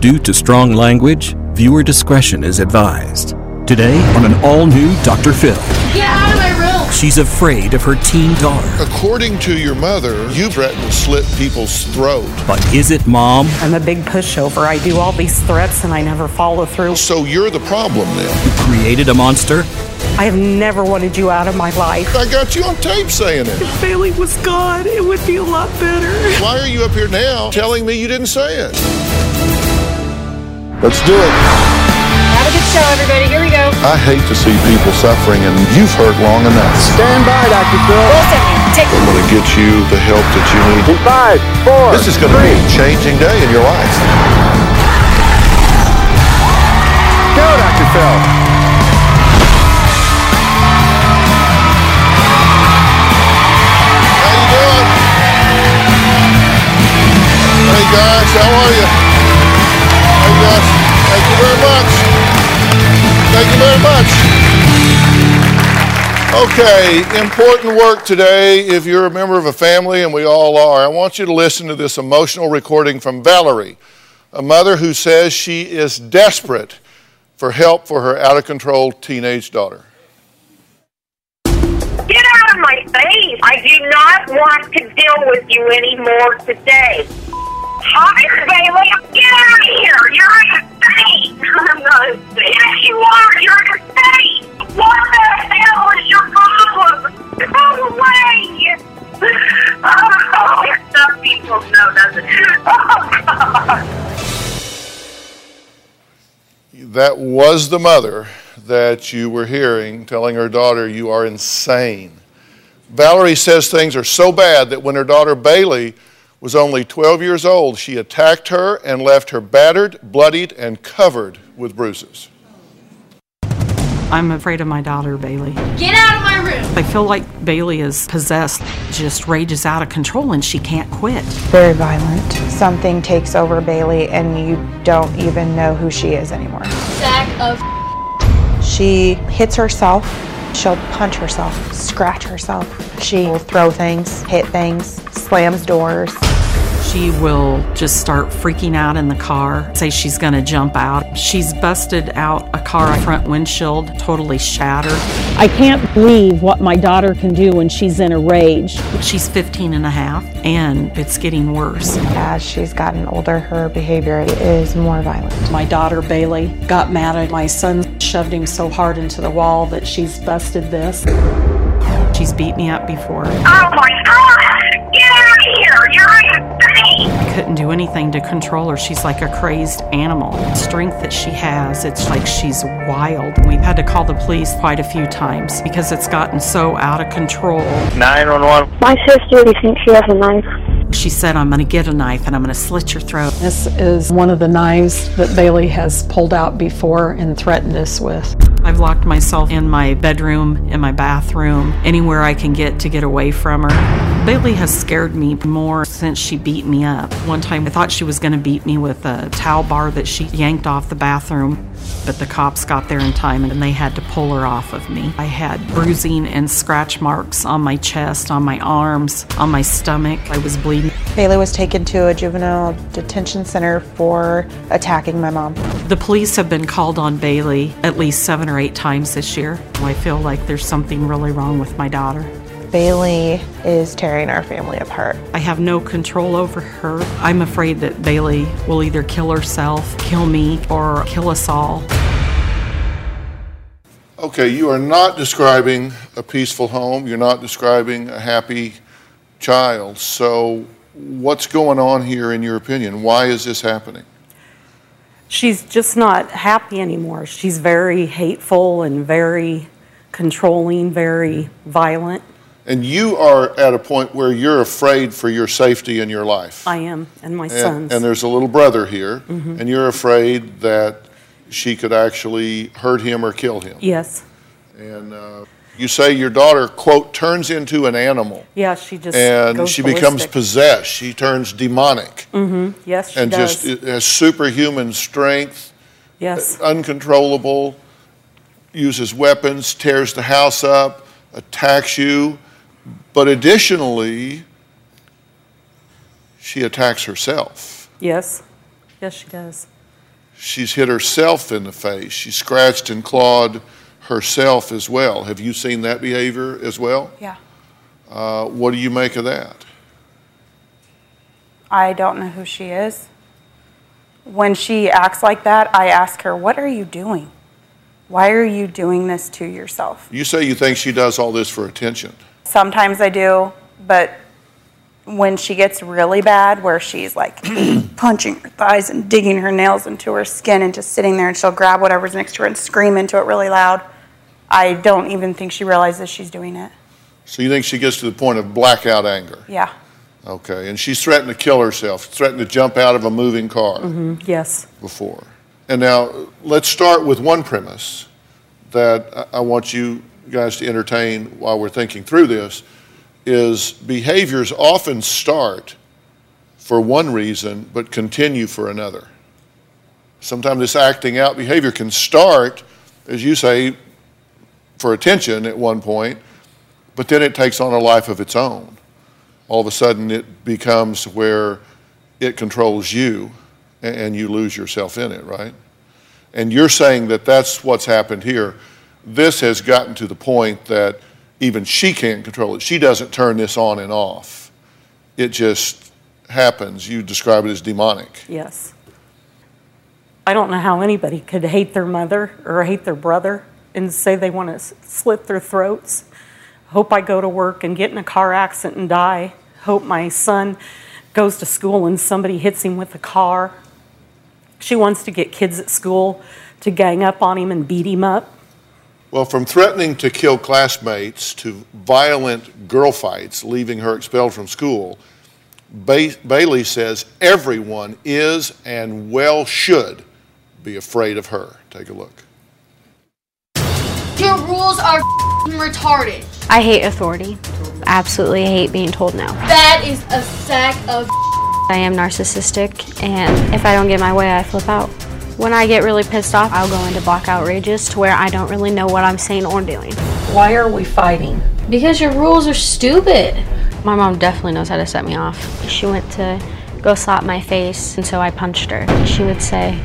Due to strong language, viewer discretion is advised. Today on an all new Dr. Phil. Get out of my room! She's afraid of her teen daughter. According to your mother, you threatened to slit people's throat. But is it mom I'm a big pushover. I do all these threats and I never follow through. So you're the problem then. who created a monster? I have never wanted you out of my life. I got you on tape saying it. If Bailey was gone, it would be a lot better. Why are you up here now telling me you didn't say it? Let's do it. Have a good show, everybody. Here we go. I hate to see people suffering, and you've hurt long enough. Stand by, Dr. Phil. Wilson, take I'm going to get you the help that you need. In five, four, This is going to be a changing day in your life. go, Dr. Phil. Okay, important work today. If you're a member of a family, and we all are, I want you to listen to this emotional recording from Valerie, a mother who says she is desperate for help for her out of control teenage daughter. Get out of my face! I do not want to deal with you anymore today. Hi, Bailey. Get out of here! You're insane! I'm not insane. Yes, you are! You're insane! What the hell is your problem? Go away! Oh, some people know doesn't. Oh, God. That was the mother that you were hearing telling her daughter, You are insane. Valerie says things are so bad that when her daughter Bailey was only 12 years old, she attacked her and left her battered, bloodied, and covered with bruises. I'm afraid of my daughter, Bailey. Get out of my room! I feel like Bailey is possessed, just rages out of control, and she can't quit. very violent. Something takes over Bailey and you don't even know who she is anymore. Sack of She hits herself. She'll punch herself, scratch herself. She will throw things, hit things, slams doors. She will just start freaking out in the car, say she's gonna jump out. She's busted out a car front windshield, totally shattered. I can't believe what my daughter can do when she's in a rage. She's 15 and a half, and it's getting worse. As she's gotten older, her behavior is more violent. My daughter Bailey got mad at my son, shoved him so hard into the wall that she's busted this. She's beat me up before. Oh do anything to control her. She's like a crazed animal. The strength that she has, it's like she's wild. We've had to call the police quite a few times because it's gotten so out of control. 911. My sister thinks she has a knife. She said, I'm going to get a knife and I'm going to slit your throat. This is one of the knives that Bailey has pulled out before and threatened us with. I've locked myself in my bedroom, in my bathroom, anywhere I can get to get away from her. Bailey has scared me more since she beat me up. One time I thought she was going to beat me with a towel bar that she yanked off the bathroom, but the cops got there in time and they had to pull her off of me. I had bruising and scratch marks on my chest, on my arms, on my stomach. I was bleeding. Bailey was taken to a juvenile detention center for attacking my mom. The police have been called on Bailey at least seven or eight times this year. I feel like there's something really wrong with my daughter. Bailey is tearing our family apart. I have no control over her. I'm afraid that Bailey will either kill herself, kill me, or kill us all. Okay, you are not describing a peaceful home. You're not describing a happy child. So, what's going on here, in your opinion? Why is this happening? She's just not happy anymore. She's very hateful and very controlling, very violent. And you are at a point where you're afraid for your safety in your life. I am, and my and, sons. and there's a little brother here, and you're afraid that she could actually hurt him or kill him. Yes. And uh, you say your daughter, quote, turns into an animal. Yeah, she just and she becomes possessed. She turns demonic Mm-hmm. Yes, she does. and does. just has superhuman strength, yes. uncontrollable, uses weapons, tears the house up, attacks you. But additionally, she attacks herself. Yes. Yes, she does. She's hit herself in the face. She scratched and clawed herself as well. Have you seen that behavior as well? Yeah. Uh, what do you make of that? I don't know who she is. When she acts like that, I ask her, What are you doing? Why are you doing this to yourself? You say you think she does all this for attention. Sometimes I do, but when she gets really bad, where she's like punching her thighs and digging her nails into her skin and just sitting there and she'll grab whatever's next to her and scream into it really loud, I don't even think she realizes she's doing it. So you think she gets to the point of blackout anger? Yeah. Okay, and she's threatened to kill herself, threatened to jump out of a moving car hmm Yes. before. And now let's start with one premise that I want you guys to entertain while we're thinking through this is behaviors often start for one reason but continue for another. Sometimes this acting out behavior can start, as you say, for attention at one point, but then it takes on a life of its own. All of a sudden, it becomes where it controls you and you lose yourself in it, right? And you're saying that that's what's happened here. This has gotten to the point that even she can't control it. She doesn't turn this on and off. It just happens. You describe it as demonic. Yes. I don't know how anybody could hate their mother or hate their brother and say they want to slit their throats. Hope I go to work and get in a car accident and die. Hope my son goes to school and somebody hits him with a car. She wants to get kids at school to gang up on him and beat him up. Well, from threatening to kill classmates to violent girl fights, leaving her expelled from school, ba- Bailey says everyone is and well should be afraid of her. Take a look. Your rules are f***ing retarded. I hate authority. Absolutely hate being told no. That is a sack of I am narcissistic, and if I don't get my way, I flip out. When I get really pissed off, I'll go into blackout rages to where I don't really know what I'm saying or doing. Why are we fighting? Because your rules are stupid. My mom definitely knows how to set me off. She went to go slap my face, and so I punched her. She would say,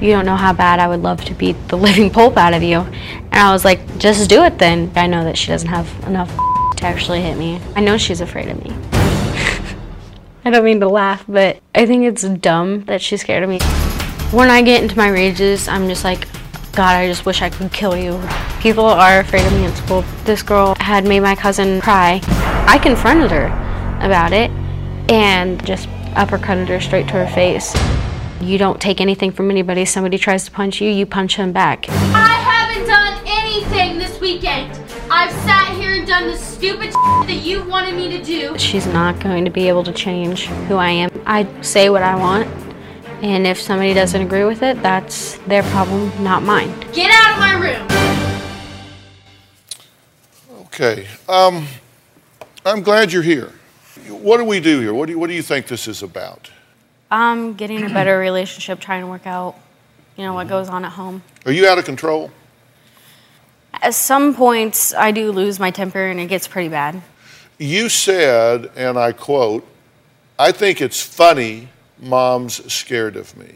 You don't know how bad I would love to beat the living pulp out of you. And I was like, Just do it then. I know that she doesn't have enough to actually hit me. I know she's afraid of me. I don't mean to laugh, but I think it's dumb that she's scared of me. When I get into my rages, I'm just like, God, I just wish I could kill you. People are afraid of me in school. This girl had made my cousin cry. I confronted her about it and just uppercutted her straight to her face. You don't take anything from anybody. Somebody tries to punch you, you punch them back. I haven't done anything this weekend. I've sat here and done the stupid that you wanted me to do. She's not going to be able to change who I am. I say what I want, and if somebody doesn't agree with it, that's their problem, not mine. Get out of my room. Okay. Um, I'm glad you're here. What do we do here? What do you, what do you think this is about? I'm getting a better relationship, trying to work out, you know, what mm-hmm. goes on at home. Are you out of control? At some points, I do lose my temper and it gets pretty bad. You said, and I quote, I think it's funny mom's scared of me.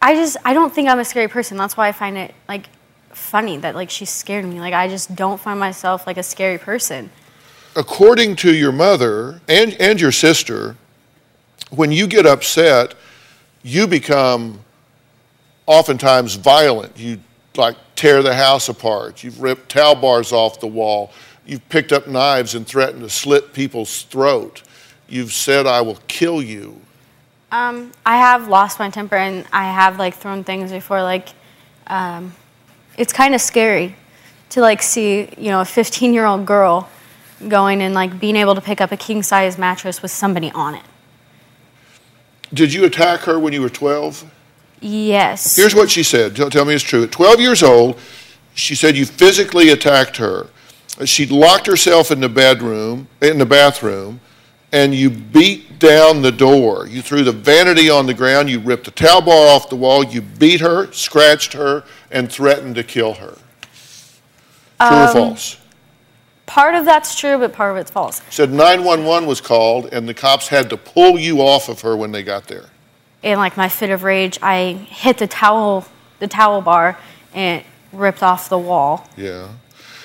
I just, I don't think I'm a scary person. That's why I find it, like, funny that, like, she's scared of me. Like, I just don't find myself, like, a scary person. According to your mother and, and your sister, when you get upset, you become oftentimes violent. You like tear the house apart. You've ripped towel bars off the wall. You've picked up knives and threatened to slit people's throat. You've said, I will kill you. Um, I have lost my temper and I have like thrown things before. Like, um, it's kind of scary to like see you know a 15 year old girl going and like being able to pick up a king size mattress with somebody on it. Did you attack her when you were 12? Yes. Here's what she said. Tell, tell me it's true. At 12 years old, she said you physically attacked her. She locked herself in the bedroom, in the bathroom, and you beat down the door. You threw the vanity on the ground. You ripped the towel bar off the wall. You beat her, scratched her, and threatened to kill her. True or Um, false? Part of that's true, but part of it's false. Said 911 was called, and the cops had to pull you off of her when they got there. In like my fit of rage, I hit the towel, the towel bar, and it ripped off the wall. Yeah.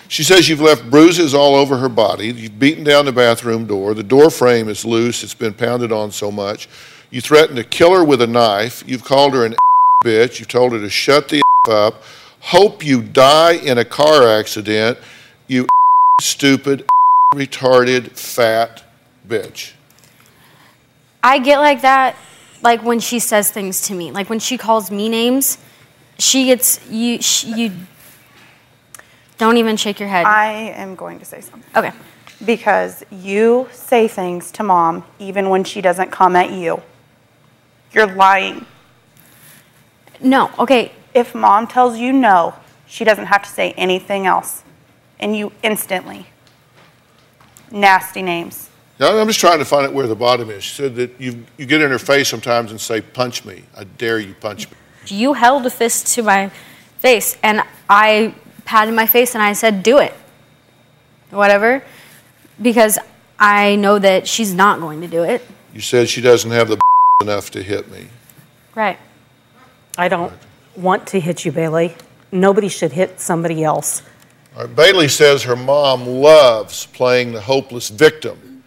She says you've left bruises all over her body. You've beaten down the bathroom door. The door frame is loose. It's been pounded on so much. You threatened to kill her with a knife. You've called her an bitch. You've told her to shut the up. Hope you die in a car accident. You stupid, retarded, fat bitch. I get like that, like when she says things to me, like when she calls me names, she gets you. sh you don't even shake your head. I am going to say something. Okay. Because you say things to mom even when she doesn't come at you. You're lying. No, okay. If mom tells you no, she doesn't have to say anything else. And you instantly. Nasty names. Now, I'm just trying to find out where the bottom is. She said that you, you get in her face sometimes and say, punch me. I dare you, punch me. You held a fist to my face, and I patted my face and I said, "Do it." Whatever, because I know that she's not going to do it. You said she doesn't have the enough to hit me. Right. I don't want to hit you, Bailey. Nobody should hit somebody else. Right, Bailey says her mom loves playing the hopeless victim.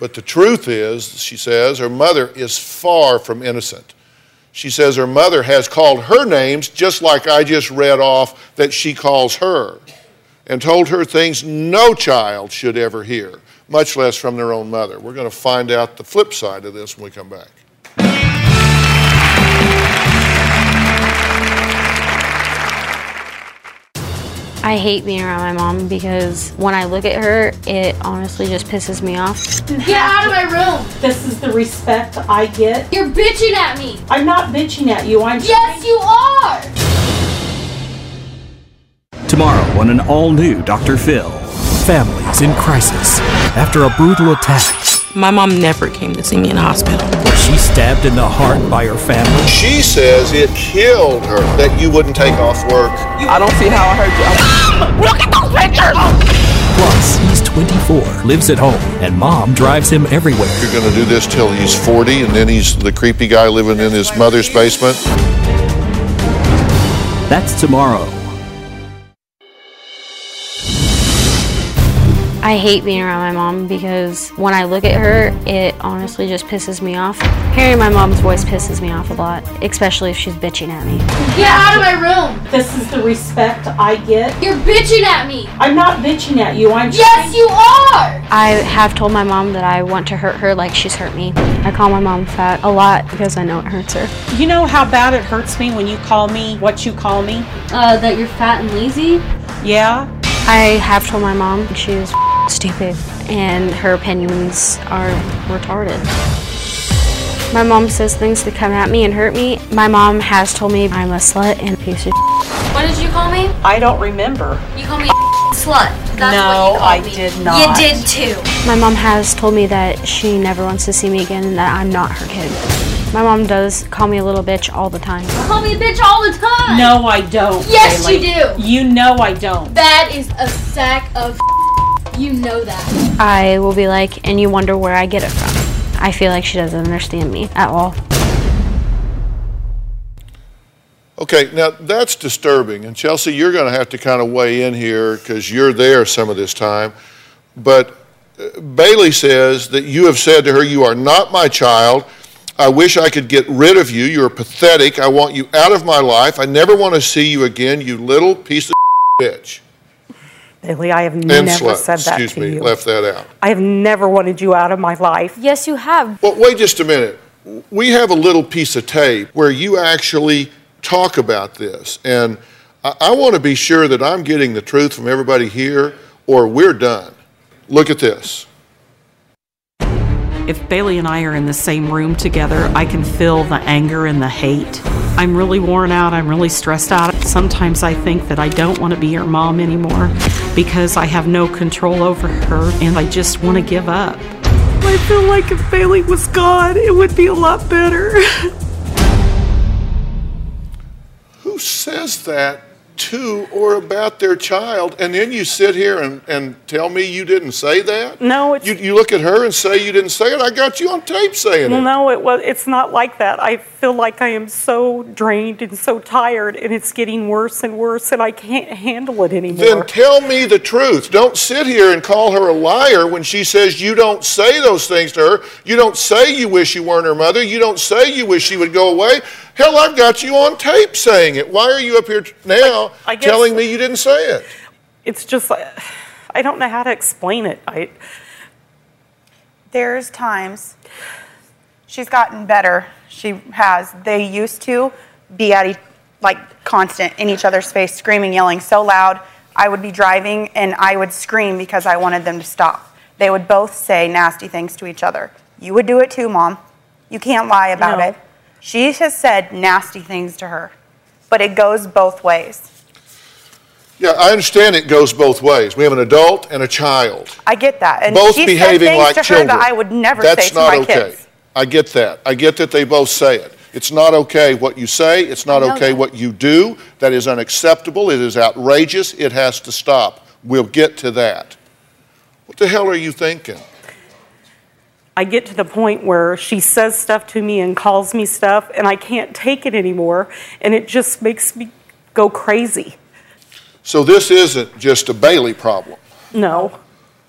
But the truth is, she says, her mother is far from innocent. She says her mother has called her names just like I just read off that she calls her and told her things no child should ever hear, much less from their own mother. We're going to find out the flip side of this when we come back. I hate being around my mom because when I look at her, it honestly just pisses me off. Get out of my room. This is the respect I get. You're bitching at me. I'm not bitching at you. I'm Yes, you are. Tomorrow on an all new Dr. Phil. Families in crisis after a brutal attack. My mom never came to see me in the hospital. Was she stabbed in the heart by her family? She says it killed her that you wouldn't take off work. I don't see how I hurt you. Look at those pictures! Plus, he's 24, lives at home, and mom drives him everywhere. You're going to do this till he's 40 and then he's the creepy guy living in his mother's basement. That's tomorrow. I hate being around my mom because when I look at her, it honestly just pisses me off. Hearing my mom's voice pisses me off a lot, especially if she's bitching at me. Get out of my room. This is the respect I get. You're bitching at me. I'm not bitching at you. I'm just Yes, you are. I have told my mom that I want to hurt her like she's hurt me. I call my mom fat a lot because I know it hurts her. You know how bad it hurts me when you call me what you call me? Uh, that you're fat and lazy? Yeah. I have told my mom she's stupid and her opinions are retarded. My mom says things to come at me and hurt me. My mom has told me I'm a slut and a piece of What did you call me? I don't remember. You called me a slut. That's No, what you I me. did not. You did too. My mom has told me that she never wants to see me again and that I'm not her kid. My mom does call me a little bitch all the time. You call me a bitch all the time. No, I don't. Yes, Bailey. you do. You know I don't. That is a sack of. You know that. I will be like, and you wonder where I get it from. I feel like she doesn't understand me at all. Okay, now that's disturbing. And Chelsea, you're going to have to kind of weigh in here because you're there some of this time. But uh, Bailey says that you have said to her, You are not my child. I wish I could get rid of you. You're pathetic. I want you out of my life. I never want to see you again, you little piece of bitch. Bailey, I have And never slut. said that Excuse to me, you. left that out. I have never wanted you out of my life. Yes, you have. Well, wait just a minute. We have a little piece of tape where you actually talk about this. And I, I want to be sure that I'm getting the truth from everybody here or we're done. Look at this. If Bailey and I are in the same room together, I can feel the anger and the hate. I'm really worn out. I'm really stressed out. Sometimes I think that I don't want to be her mom anymore because I have no control over her and I just want to give up. I feel like if Bailey was gone, it would be a lot better. Who says that to or about their child? And then you sit here and, and tell me you didn't say that? No, it's You, you look at her and say you didn't say it. I got you on tape saying well, it. no, it was. It's not like that. I feel like I am so drained and so tired, and it's getting worse and worse, and I can't handle it anymore. Then tell me the truth. Don't sit here and call her a liar when she says you don't say those things to her. You don't say you wish you weren't her mother. You don't say you wish she would go away. Hell, I've got you on tape saying it. Why are you up here now I guess- telling me you didn't say it? it's just uh, I don't know how to explain it. I There's times she's gotten better. She has. They used to be at each, like constant in each other's face, screaming, yelling so loud. I would be driving and I would scream because I wanted them to stop. They would both say nasty things to each other. You would do it too, mom. You can't lie about No. it. She has said nasty things to her, but it goes both ways. Yeah, I understand it goes both ways. We have an adult and a child. I get that. And both she said behaving things like to her that I would never That's say to not my okay. kids. I get that. I get that they both say it. It's not okay what you say. It's not okay that. what you do. That is unacceptable. It is outrageous. It has to stop. We'll get to that. What the hell are you thinking? I get to the point where she says stuff to me and calls me stuff, and I can't take it anymore, and it just makes me go crazy. So this isn't just a Bailey problem. No,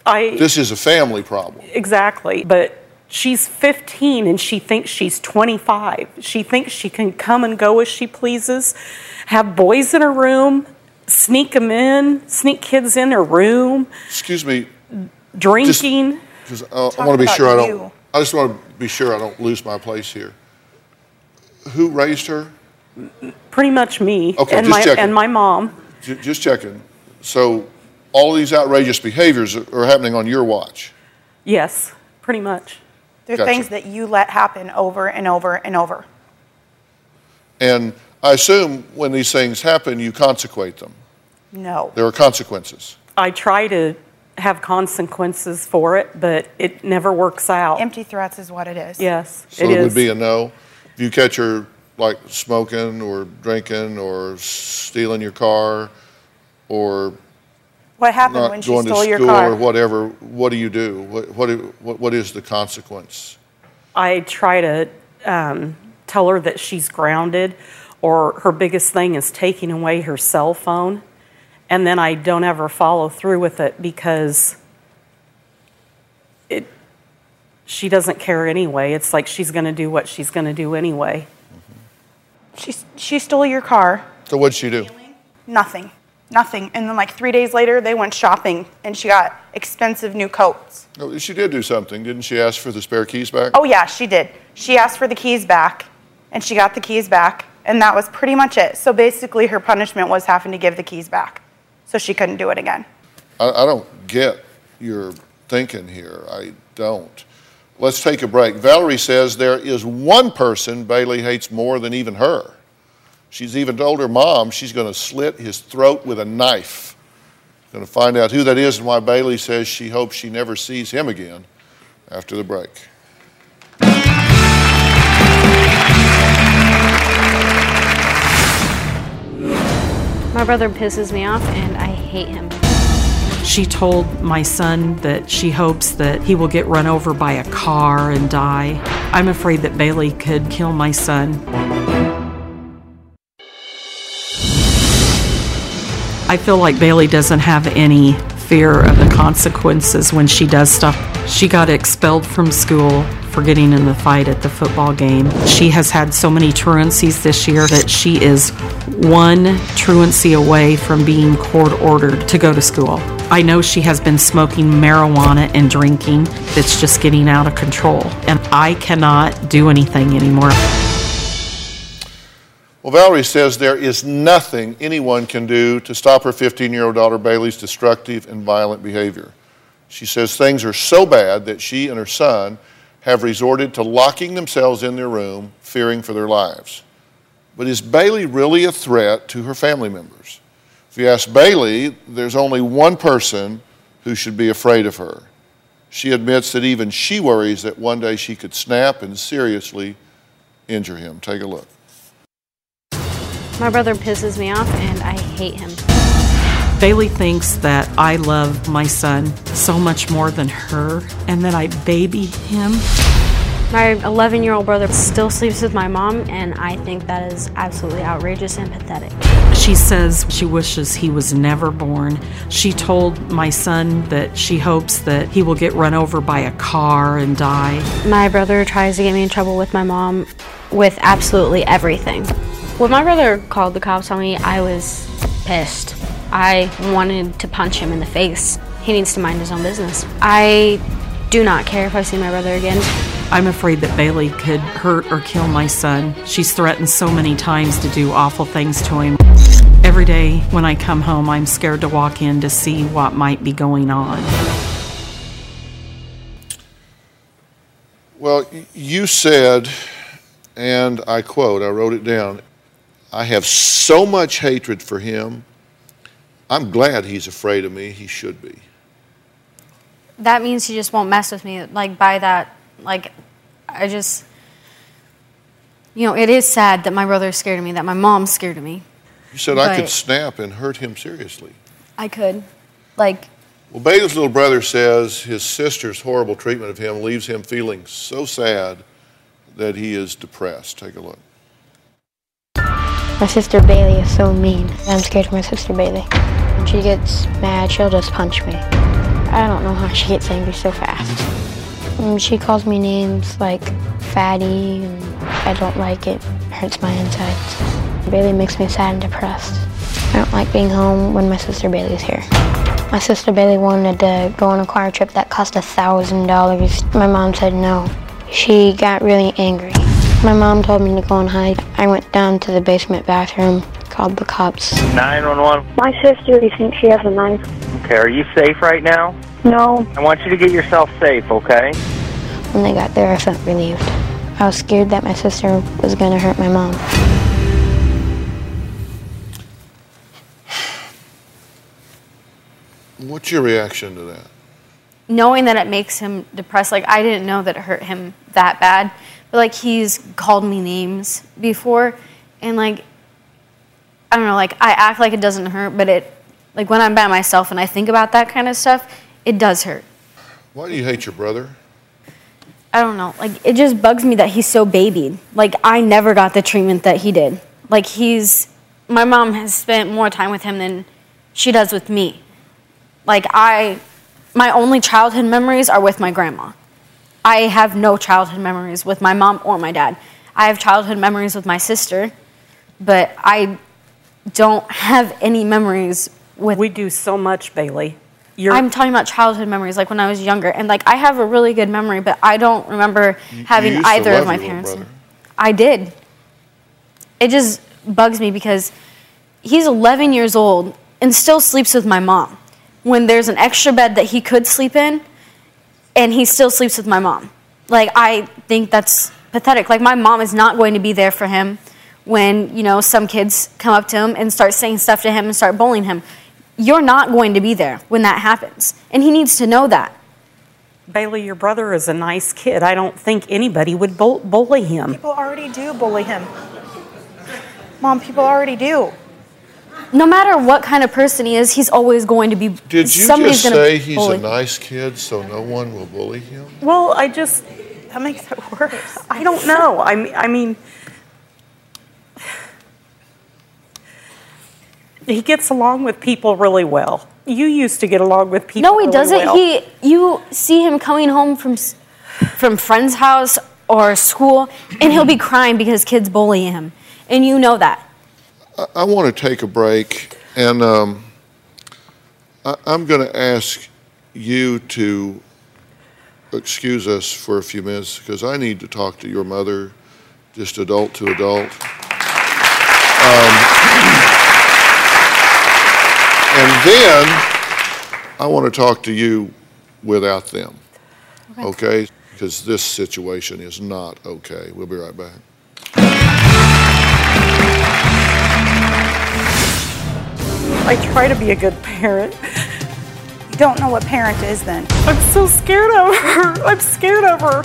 I This is a family problem. exactly. But she's 15 and she thinks she's 25. She thinks she can come and go as she pleases, have boys in her room, sneak them in, sneak kids in her room, Excuse me, drinking. because uh, I, I want to be about sure I don't. you. I just want to be sure I don't lose my place here. Who raised her? Pretty much me Okay, and just my checking. and my mom. Ju- Just checking. So all these outrageous behaviors are are happening on your watch. Yes, pretty much. They're Gotcha. things that you let happen over and over and over. And I assume when these things happen, you consequate them. No. There are consequences. I try to have consequences for it, but it never works out. Empty threats is what it is. Yes, So it it, is. would be a no. If you catch her like smoking or drinking or stealing your car or What happened not when she going to stole your school car? or whatever, what do you do? What, what, what, what is the consequence? I try to um, tell her that she's grounded, or her biggest thing is taking away her cell phone, and then I don't ever follow through with it because it. She doesn't care anyway. It's like she's going to do what she's going to do anyway. She, she stole your car. So what'd she do? Nothing. Nothing. And then, like, three days later, they went shopping and she got expensive new coats. No, she did do something. Didn't she ask for the spare keys back? Oh, yeah, she did. She asked for the keys back and she got the keys back. And that was pretty much it. So basically, her punishment was having to give the keys back. So she couldn't do it again. I, I don't get your thinking here. I don't. Let's take a break. Valerie says there is one person Bailey hates more than even her. She's even told her mom she's going to slit his throat with a knife. Going to find out who that is and why Bailey says she hopes she never sees him again after the break. My brother pisses me off and I hate him. She told my son that she hopes that he will get run over by a car and die. I'm afraid that Bailey could kill my son. I feel like Bailey doesn't have any fear of the consequences when she does stuff. She got expelled from school for getting in the fight at the football game. She has had so many truancies this year that she is one truancy away from being court ordered to go to school. I know she has been smoking marijuana and drinking that's just getting out of control, and I cannot do anything anymore. Well, Valerie says there is nothing anyone can do to stop her 15 year old daughter Bailey's destructive and violent behavior. She says things are so bad that she and her son have resorted to locking themselves in their room, fearing for their lives. But is Bailey really a threat to her family members? If you ask Bailey, there's only one person who should be afraid of her. She admits that even she worries that one day she could snap and seriously injure him. Take a look. My brother pisses me off and I hate him. Bailey thinks that I love my son so much more than her and that I baby him. My 11 year old brother still sleeps with my mom, and I think that is absolutely outrageous and pathetic. She says she wishes he was never born. She told my son that she hopes that he will get run over by a car and die. My brother tries to get me in trouble with my mom with absolutely everything. When my brother called the cops on me, I was pissed. I wanted to punch him in the face. He needs to mind his own business. I do not care if I see my brother again. I'm afraid that Bailey could hurt or kill my son. She's threatened so many times to do awful things to him. Every day when I come home, I'm scared to walk in to see what might be going on. Well, you said, and I quote, I wrote it down I have so much hatred for him. I'm glad he's afraid of me. He should be. That means he just won't mess with me. Like, by that, like, I just, you know, it is sad that my brother's scared of me, that my mom's scared of me. You said I could snap and hurt him seriously. I could. Like, Well, Bailey's little brother says his sister's horrible treatment of him leaves him feeling so sad that he is depressed. Take a look. My sister Bailey is so mean. I'm scared of my sister Bailey. When she gets mad, she'll just punch me. I don't know how she gets angry so fast. Mm, She calls me names like fatty, and I don't like it. It hurts my insides. Bailey makes me sad and depressed. I don't like being home when my sister Bailey's here. My sister Bailey wanted to go on a car trip that cost a thousand dollars. My mom said no. She got really angry. My mom told me to go and hide. I went down to the basement bathroom, called the cops. 911. My sister, do you think she has a knife? Okay, are you safe right now? No. I want you to get yourself safe, okay? When they got there, I felt relieved. I was scared that my sister was gonna hurt my mom. What's your reaction to that? knowing that it makes him depressed, like, I didn't know that it hurt him that bad. But, like, he's called me names before, and, like, I don't know, like, I act like it doesn't hurt, but it, like, when I'm by myself and I think about that kind of stuff, it does hurt. Why do you hate your brother? I don't know. Like it just bugs me that he's so babied. Like I never got the treatment that he did. Like he's my mom has spent more time with him than she does with me. Like I my only childhood memories are with my grandma. I have no childhood memories with my mom or my dad. I have childhood memories with my sister, but I don't have any memories with We do so much, Bailey. You're, I'm talking about childhood memories, like when I was younger, and like I have a really good memory, but I don't remember You- having you either of my parents. I did. It just bugs me because he's 11 years old and still sleeps with my mom. When there's an extra bed that he could sleep in, and he still sleeps with my mom. Like I think that's pathetic. Like my mom is not going to be there for him when you know some kids come up to him and start saying stuff to him and start bullying him. You're not going to be there when that happens, and he needs to know that. Bailey, your brother is a nice kid. I don't think anybody would bull- bully him. People already do bully him. Mom, people already do. No matter what kind of person he is, he's always going to be. Did you somebody's just gonna say he's bully. a nice kid so no one will bully him? Well, I just, That makes it worse. I don't know. I mean, I mean, he gets along with people really well. You used to get along with people. No, he really doesn't. well. He, you see him coming home from from friend's house or school, and he'll be crying because kids bully him, and you know that. I, I want to take a break, and um, I, I'm going to ask you to excuse us for a few minutes because I need to talk to your mother, just adult to adult. Um, and then I want to talk to you without them. Okay. because this situation is not okay. We'll be right back. I try to be a good parent. You don't know what parent is then. I'm so scared of her. I'm scared of her.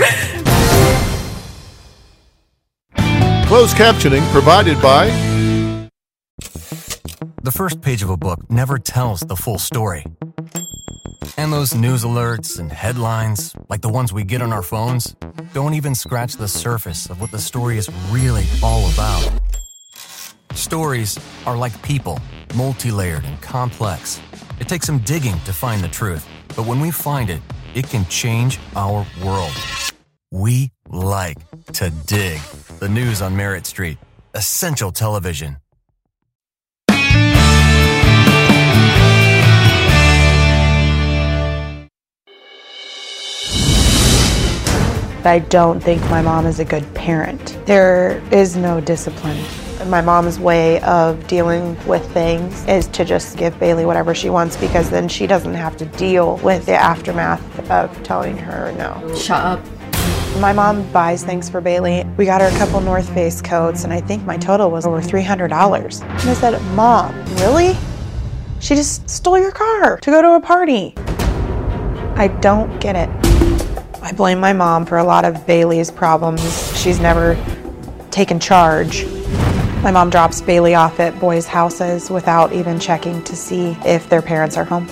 Closed captioning provided by The first page of a book never tells the full story. And those news alerts and headlines, like the ones we get on our phones, don't even scratch the surface of what the story is really all about. Stories are like people, multi layered and complex. It takes some digging to find the truth, but when we find it, it can change our world. We like to dig. The news on Merit Street. Essential television. I don't think my mom is a good parent. There is no discipline. My mom's way of dealing with things is to just give Bailey whatever she wants because then she doesn't have to deal with the aftermath of telling her no. Shut up. My mom buys things for Bailey. We got her a couple North Face coats, and I think my total was over $300. And I said, Mom, really? She just stole your car to go to a party. I don't get it. I blame my mom for a lot of Bailey's problems. She's never taken charge. My mom drops Bailey off at boys' houses without even checking to see if their parents are home.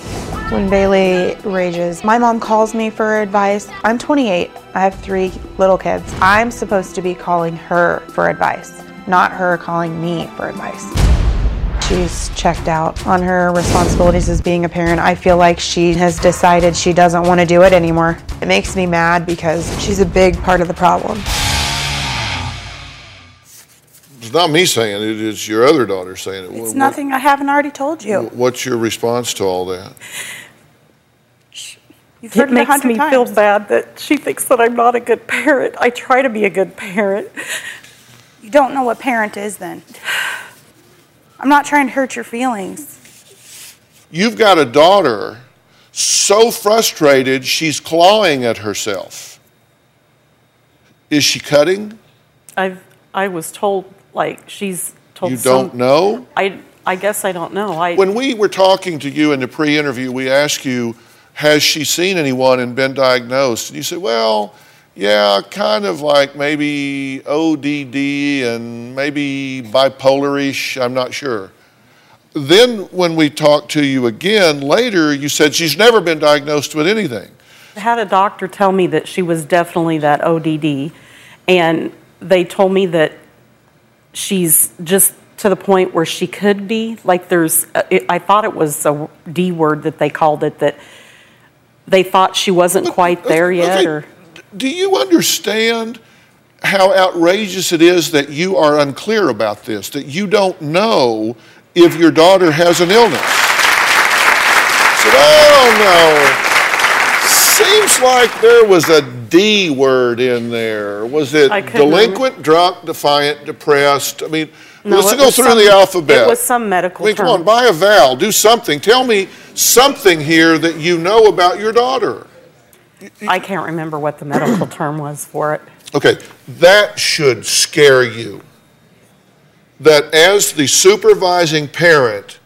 When Bailey rages, my mom calls me for advice. I'm 28. I have three little kids. I'm supposed to be calling her for advice, not her calling me for advice. She's checked out on her responsibilities as being a parent. I feel like she has decided she doesn't want to do it anymore. It makes me mad because she's a big part of the problem. It's not me saying it, it's your other daughter saying it. It's What- nothing I haven't already told you. What's your response to all that? You've heard It it makes hundred me times. feel bad that she thinks that I'm not a good parent. I try to be a good parent. You don't know what parent is then. I'm not trying to hurt your feelings. You've got a daughter so frustrated she's clawing at herself. Is she cutting? I I was told like she's told You don't know? I I guess I don't know. I When we were talking to you in the pre interview, we asked you, Has she seen anyone and been diagnosed? And you said, Well, yeah, kind of like maybe ODD and maybe bipolarish, I'm not sure. Then when we talked to you again later, you said she's never been diagnosed with anything. I had a doctor tell me that she was definitely that ODD, and they told me that she's just to the point where she could be. Like there's, uh, I thought it was a D word that they called it that they thought she wasn't quite there yet, okay. or Do you understand how outrageous it is that you are unclear about this, that you don't know if your daughter has an illness? Said, oh no. Like there was a D word in there. Was it delinquent, drunk, defiant, depressed? I mean, No, let's go through some- the alphabet. It was some medical I mean, term. come on, buy a vowel, do something. Tell me something here that you know about your daughter. I can't remember what the medical term was for it. Okay, that should scare you. That as the supervising parent,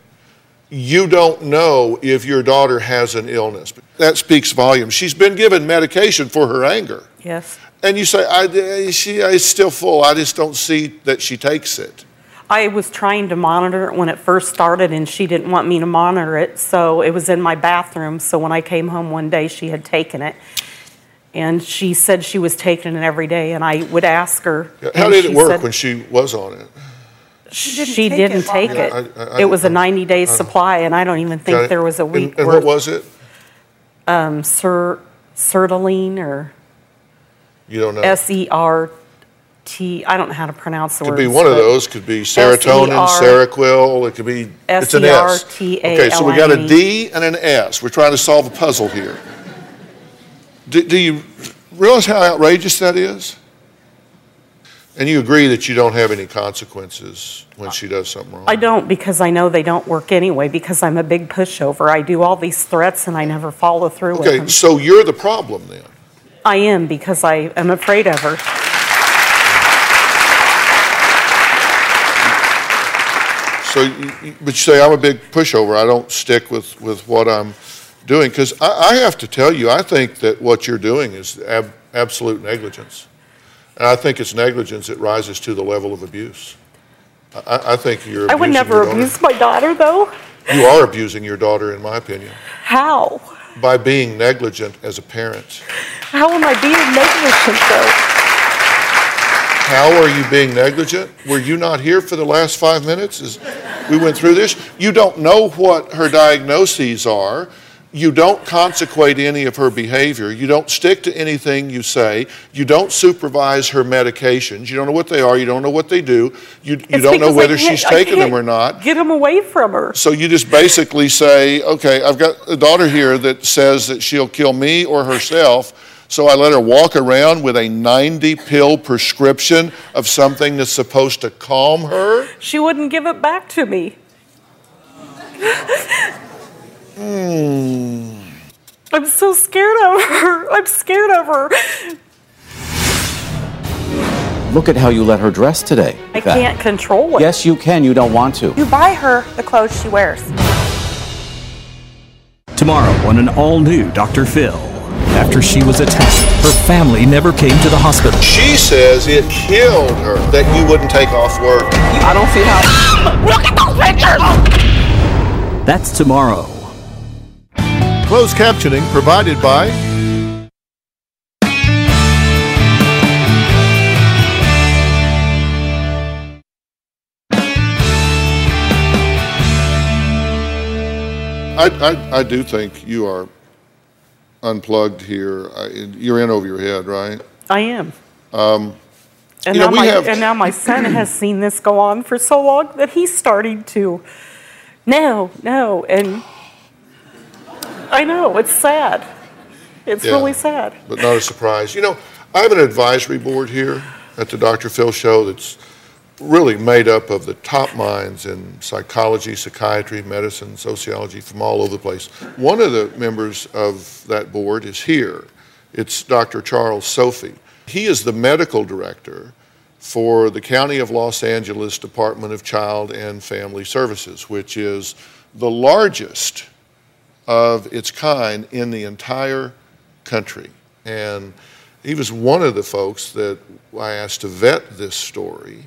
you don't know if your daughter has an illness. That speaks volumes. She's been given medication for her anger. Yes. And you say, I, she is still full. I just don't see that she takes it. I was trying to monitor it when it first started, and she didn't want me to monitor it, so it was in my bathroom. So when I came home one day, she had taken it. And she said she was taking it every day, and I would ask her. How did it work said when she was on it? she didn't take it? Yeah, I- I- it was a 90 day supply, and I don't even think there was a week And worth. what was it? Um, Sir, Sertraline or You don't know. S E R T. I don't know how to pronounce the word. Could words. be one of those. Could be serotonin, S-E-R Seroquel. It could be. It's an S. Okay, so we got a D and an S. We're trying to solve a puzzle here. Do, do you realize how outrageous that is? And you agree that you don't have any consequences when she does something wrong. I don't because I know they don't work anyway because I'm a big pushover. I do all these threats and I never follow through with Okay, so you're the problem then. I am because I am afraid of her. So, you- but you say I'm a big pushover. I don't stick with, with what I'm doing because I, I have to tell you, I think that what you're doing is ab- absolute negligence, and I think it's negligence that rises to the level of abuse. I- I, think you're. I would never abuse my daughter, though. You are abusing your daughter, in my opinion, How? by being negligent as a parent. How am I being negligent, though? How are you being negligent? Were you not here for the last five minutes as we went through this? You don't know what her diagnoses are. You don't consequate any of her behavior. You don't stick to anything you say. You don't supervise her medications. You don't know what they are. You don't know what they do. You, you don't know whether she's taking them or not. Get them away from her. So you just basically say, okay, I've got a daughter here that says that she'll kill me or herself. So I let her walk around with a 90 pill prescription of something that's supposed to calm her. She wouldn't give it back to me. Hmm. I'm so scared of her. I'm scared of her. Look at how you let her dress today. I Beth. can't control it. Yes, you can. You don't want to. You buy her the clothes she wears. Tomorrow on an all new Dr. Phil. After she was attacked, her family never came to the hospital. She says it killed her that you wouldn't take off work. I don't see how. Look at those pictures! That's tomorrow. Closed captioning provided by I, I, I do think you are unplugged here. I, you're in over your head, right? I am. Um, And, You know, now we my, have- and now my son has seen this go on for so long that he's starting to, no, no. And I know, it's sad. It's Yeah. really sad. but not a surprise. You know, I have an advisory board here at the Dr. Phil Show that's really made up of the top minds in psychology, psychiatry, medicine, sociology from all over the place. One of the members of that board is here. It's Dr. Charles Sophy. He is the medical director for the County of Los Angeles Department of Child and Family Services, which is the largest of its kind in the entire country. And he was one of the folks that I asked to vet this story.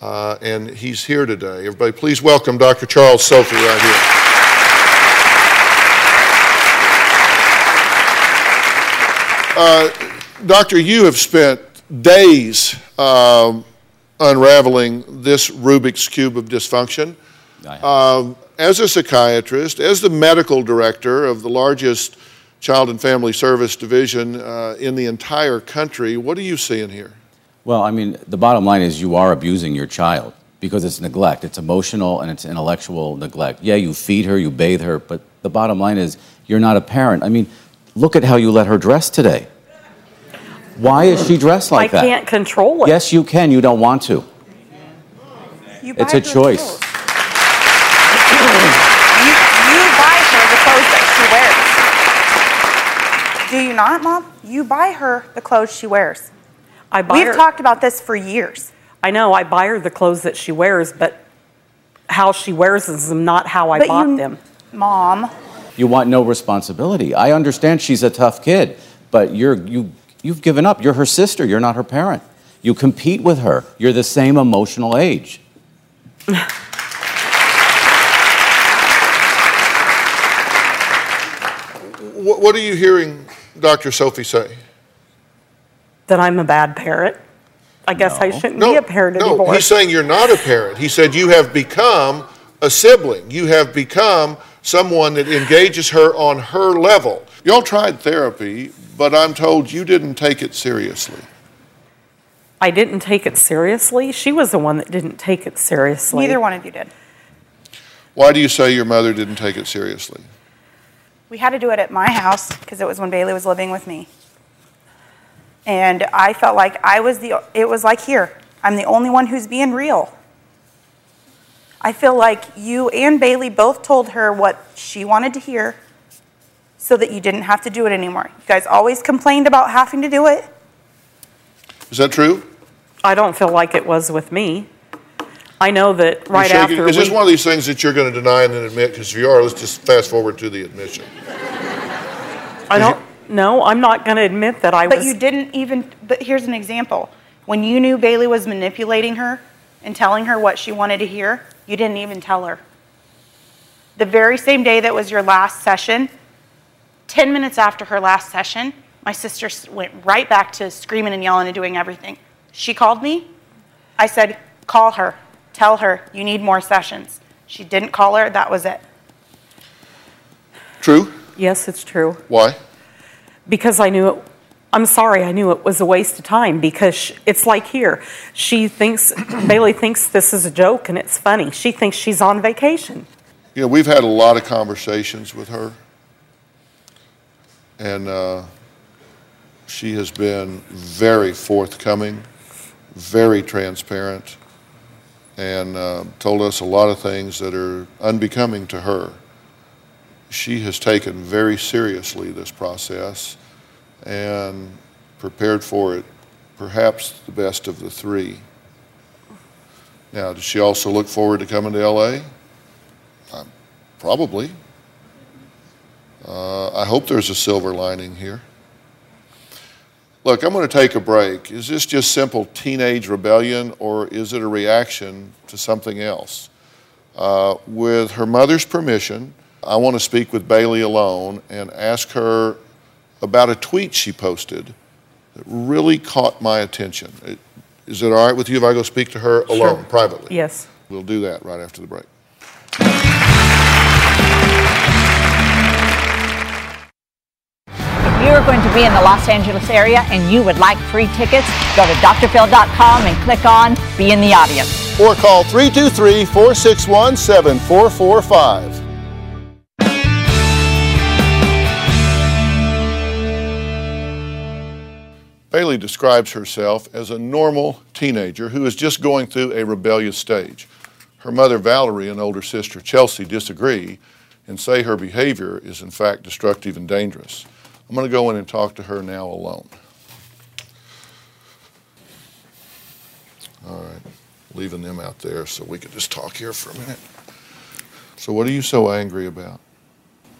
Uh, and he's here today. Everybody, please welcome Dr. Charles Sophy right here. Uh, Doctor, you have spent days um, unraveling this Rubik's Cube of dysfunction. Um, as a psychiatrist, as the medical director of the largest child and family service division uh, in the entire country, what are you seeing here? Well, I mean, the bottom line is you are abusing your child because it's neglect. It's emotional and it's intellectual neglect. Yeah, you feed her, you bathe her, but the bottom line is you're not a parent. I mean, look at how you let her dress today. Why is she dressed like I that? I can't control it. Yes, you can. You don't want to. You It's a choice. clothes. You, you buy her the clothes that she wears. Do you not, Mom? You buy her the clothes she wears. I buy We've her- talked about this for years. I know, I buy her the clothes that she wears, but how she wears them is not how I But bought you- them. Mom, You want no responsibility. I understand she's a tough kid, but you're you you've given up. You're her sister. You're not her parent. You compete with her. You're the same emotional age. What, what are you hearing Dr. Sophy say? That I'm a bad parent. I guess I shouldn't be a parent no, anymore. he's saying you're not a parent. He said you have become a sibling. You have become someone that engages her on her level. Y'all tried therapy, but I'm told you didn't take it seriously. I didn't take it seriously. She was the one that didn't take it seriously. neither one of you did. Why do you say your mother didn't take it seriously? We had to do it at my house because it was when Bailey was living with me. And I felt like I was the, it was like here, I'm the only one who's being real. I feel like you and Bailey both told her what she wanted to hear. so that you didn't have to do it anymore. You guys always complained about having to do it. Is that true? I don't feel like it was with me. I know that right You're shaking- after Is this one of these things that you're going to deny and then admit? Because if you are, let's just fast forward to the admission. I don't. No, I'm not going to admit that I was But was. you didn't even, but here's an example. When you knew Bailey was manipulating her and telling her what she wanted to hear, you didn't even tell her. The very same day that was your last session, 10 minutes after her last session, my sister went right back to screaming and yelling and doing everything. She called me. I said, call her. Tell her you need more sessions. She didn't call her. That was it. True? Yes, it's true. Why? Because I knew it. I'm sorry, I knew it was a waste of time because sh- it's like here. She thinks, Bailey thinks this is a joke and it's funny. She thinks she's on vacation. You know, we've had a lot of conversations with her, and uh, she has been very forthcoming, very transparent, and uh, told us a lot of things that are unbecoming to her. She has taken very seriously this process and prepared for it, perhaps the best of the three. Now, does she also look forward to coming to LA? Uh, Probably. Uh, I hope there's a silver lining here. Look, I'm going to take a break. Is this just simple teenage rebellion or is it a reaction to something else? Uh, with her mother's permission, I want to speak with Bailey alone and ask her about a tweet she posted that really caught my attention. It- Is it all right with you if I go speak to her alone, Sure. privately? Yes. We'll do that right after the break. If you are going to be in the Los Angeles area and you would like free tickets, go to drphil.com and click on Be in the Audience. Or call 323 461 7445. Bailey describes herself as a normal teenager who is just going through a rebellious stage. Her mother Valerie and older sister Chelsea disagree and say her behavior is in fact destructive and dangerous. I'm going to go in and talk to her now alone. All right, leaving them out there so we can just talk here for a minute. So, what are you so angry about?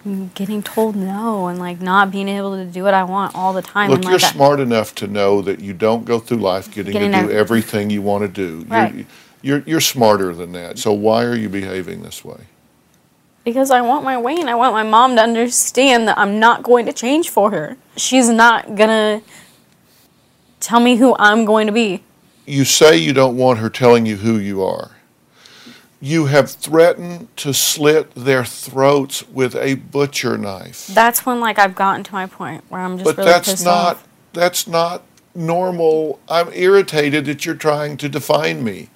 Mm, getting told no and like not being able to do what I want all the time. Look, and, you're like, smart enough to know that you don't go through life getting, Getting to do every- everything you want to do. You're, Right. you're, you're smarter than that. So, why are you behaving this way? Because I want my way and I want my mom to understand that I'm not going to change for her. She's not gonna tell me who I'm going to be. You say you don't want her telling you who you are. You have threatened to slit their throats with a butcher knife. That's when like I've gotten to my point where I'm just But really that's not off. that's not normal. I'm irritated that you're trying to define me.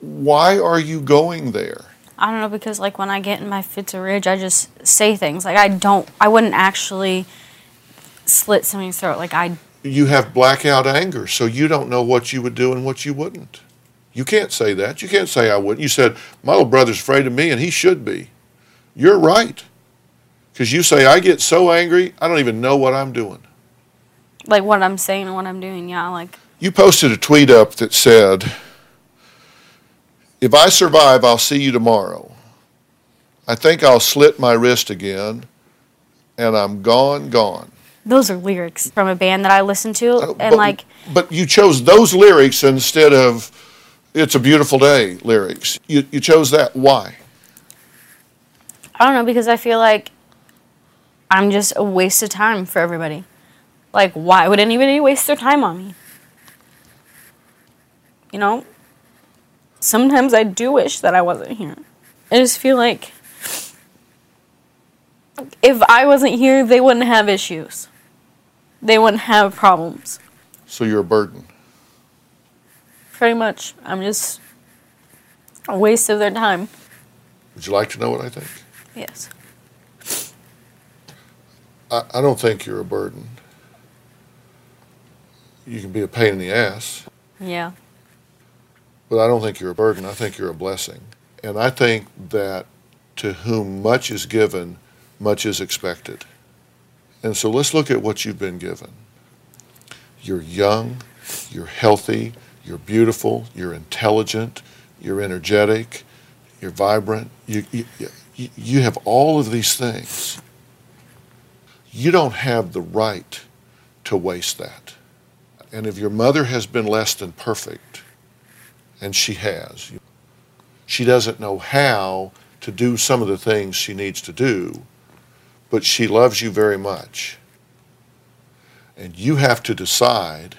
Why are you going there? I don't know because like when I get in my fits of rage, I just say things like I don't. I wouldn't actually slit somebody's throat. Like I You have blackout anger, so you don't know what you would do and what you wouldn't. You can't say that. You can't say I wouldn't. You said my little brother's afraid of me and he should be. You're right. Cuz you say I get so angry, I don't even know what I'm doing. like what I'm saying and what I'm doing. Yeah, like You posted a tweet up that said, If I survive, I'll see you tomorrow. I think I'll slit my wrist again, and I'm gone, gone. those are lyrics from a band that I listen to, uh, and Oh, but, like but you chose those lyrics instead of "It's a Beautiful Day" lyrics. You, you chose that. Why? I don't know because I feel like I'm just a waste of time for everybody. Like, why would anybody waste their time on me? You know, sometimes I do wish that I wasn't here. I just feel like if I wasn't here, they wouldn't have issues. They wouldn't have problems. So you're a burden. Pretty much, I'm just a waste of their time. Would you like to know what I think? Yes. I, I don't think you're a burden. You can be a pain in the ass, Yeah. But I don't think you're a burden. I think you're a blessing. And I think that to whom much is given, much is expected. And so let's look at what you've been given. You're young, you're healthy, you're beautiful, you're intelligent, you're energetic, you're vibrant. You, you, you- have all of these things. You don't have the right to waste that. And if your mother has been less than perfect, and she has, she doesn't know how to do some of the things she needs to do, but she loves you very much. And you have to decide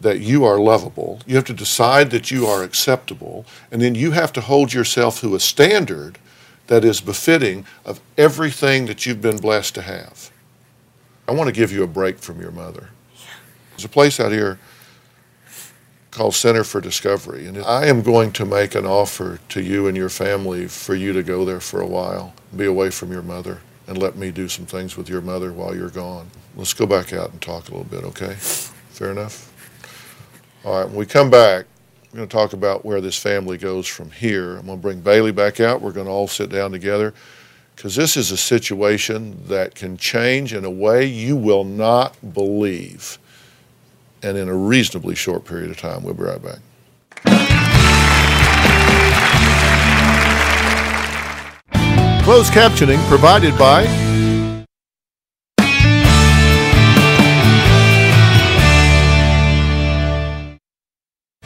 that you are lovable. You have to decide that you are acceptable. And then you have to hold yourself to a standard that is befitting of everything that you've been blessed to have. I want to give you a break from your mother. There's a place out here called Center for Discovery. And I am going to make an offer to you and your family for you to go there for a while, be away from your mother, and let me do some things with your mother while you're gone. Let's go back out and talk a little bit, okay? Fair enough? All right, when we come back, we're going to talk about where this family goes from here. I'm going to bring Bailey back out. We're going to all sit down together because this is a situation that can change in a way you will not believe and in a reasonably short period of time. We'll be right back. Closed captioning provided by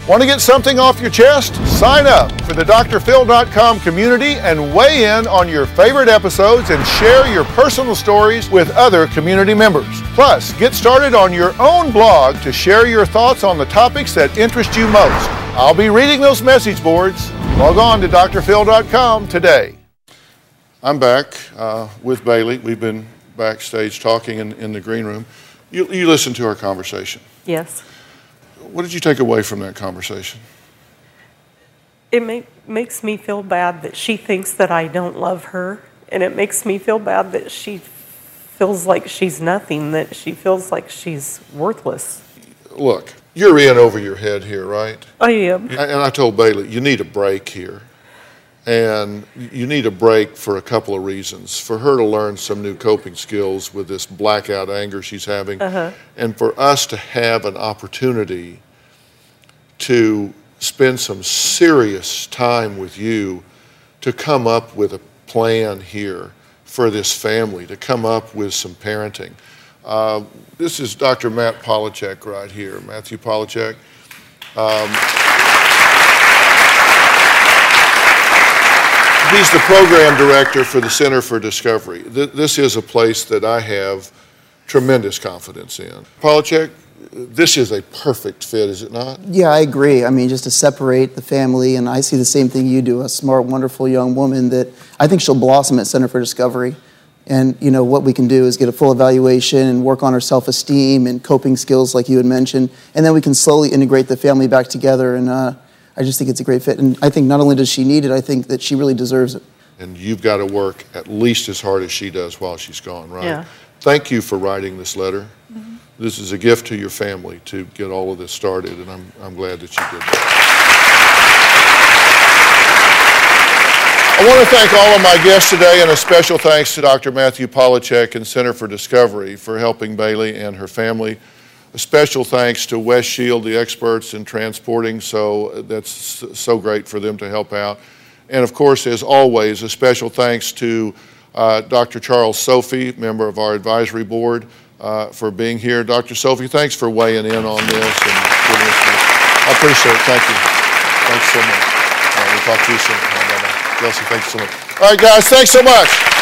Want to get something off your chest? Sign up for the drphil.com community and weigh in on your favorite episodes and share your personal stories with other community members. Plus, get started on your own blog to share your thoughts on the topics that interest you most. I'll be reading those message boards. Log on to drphil.com today. I'm back uh, with Bailey. We've been backstage talking in, in the green room. You, you listened to our conversation. Yes. What did you take away from that conversation? It make, makes me feel bad that she thinks that I don't love her. And it makes me feel bad that she feels like she's nothing, that she feels like she's worthless. Look, you're in over your head here, right? I am. And I told Bailey, you need a break here. And you need a break for a couple of reasons. For her to learn some new coping skills with this blackout anger she's having, Uh-huh. and for us to have an opportunity to spend some serious time with you to come up with a plan here for this family, to come up with some parenting. Uh, this is Dr. Matt Polachek right here, Matthew Polachek. Um, He's the program director for the Center for Discovery. Th- This is a place that I have tremendous confidence in. Polachek, this is a perfect fit, is it not? Yeah, I agree. I mean, just to separate the family, and I see the same thing you do a smart, wonderful young woman that I think she'll blossom at Center for Discovery. And, you know, what we can do is get a full evaluation and work on her self esteem and coping skills, like you had mentioned. And then we can slowly integrate the family back together. And uh, I just think it's a great fit. And I think not only does she need it, I think that she really deserves it. And you've got to work at least as hard as she does while she's gone, right? Yeah. Thank you for writing this letter. Mm-hmm. This is a gift to your family to get all of this started, and I'm, I'm glad that you did that. I want to thank all of my guests today, and a special thanks to Dr. Matthew Polachek and Center for Discovery for helping Bailey and her family. A special thanks to West Shield, the experts in transporting, so that's so great for them to help out. And of course, as always, a special thanks to uh, Dr. Charles Sophy, member of our advisory board, uh, for being here. Dr. Sophy, thanks for weighing in on this this. I appreciate it. Thank you. Thanks so much. Right, we'll talk to you soon. Bye-bye. Kelsey, thanks so much. All right, guys, thanks so much.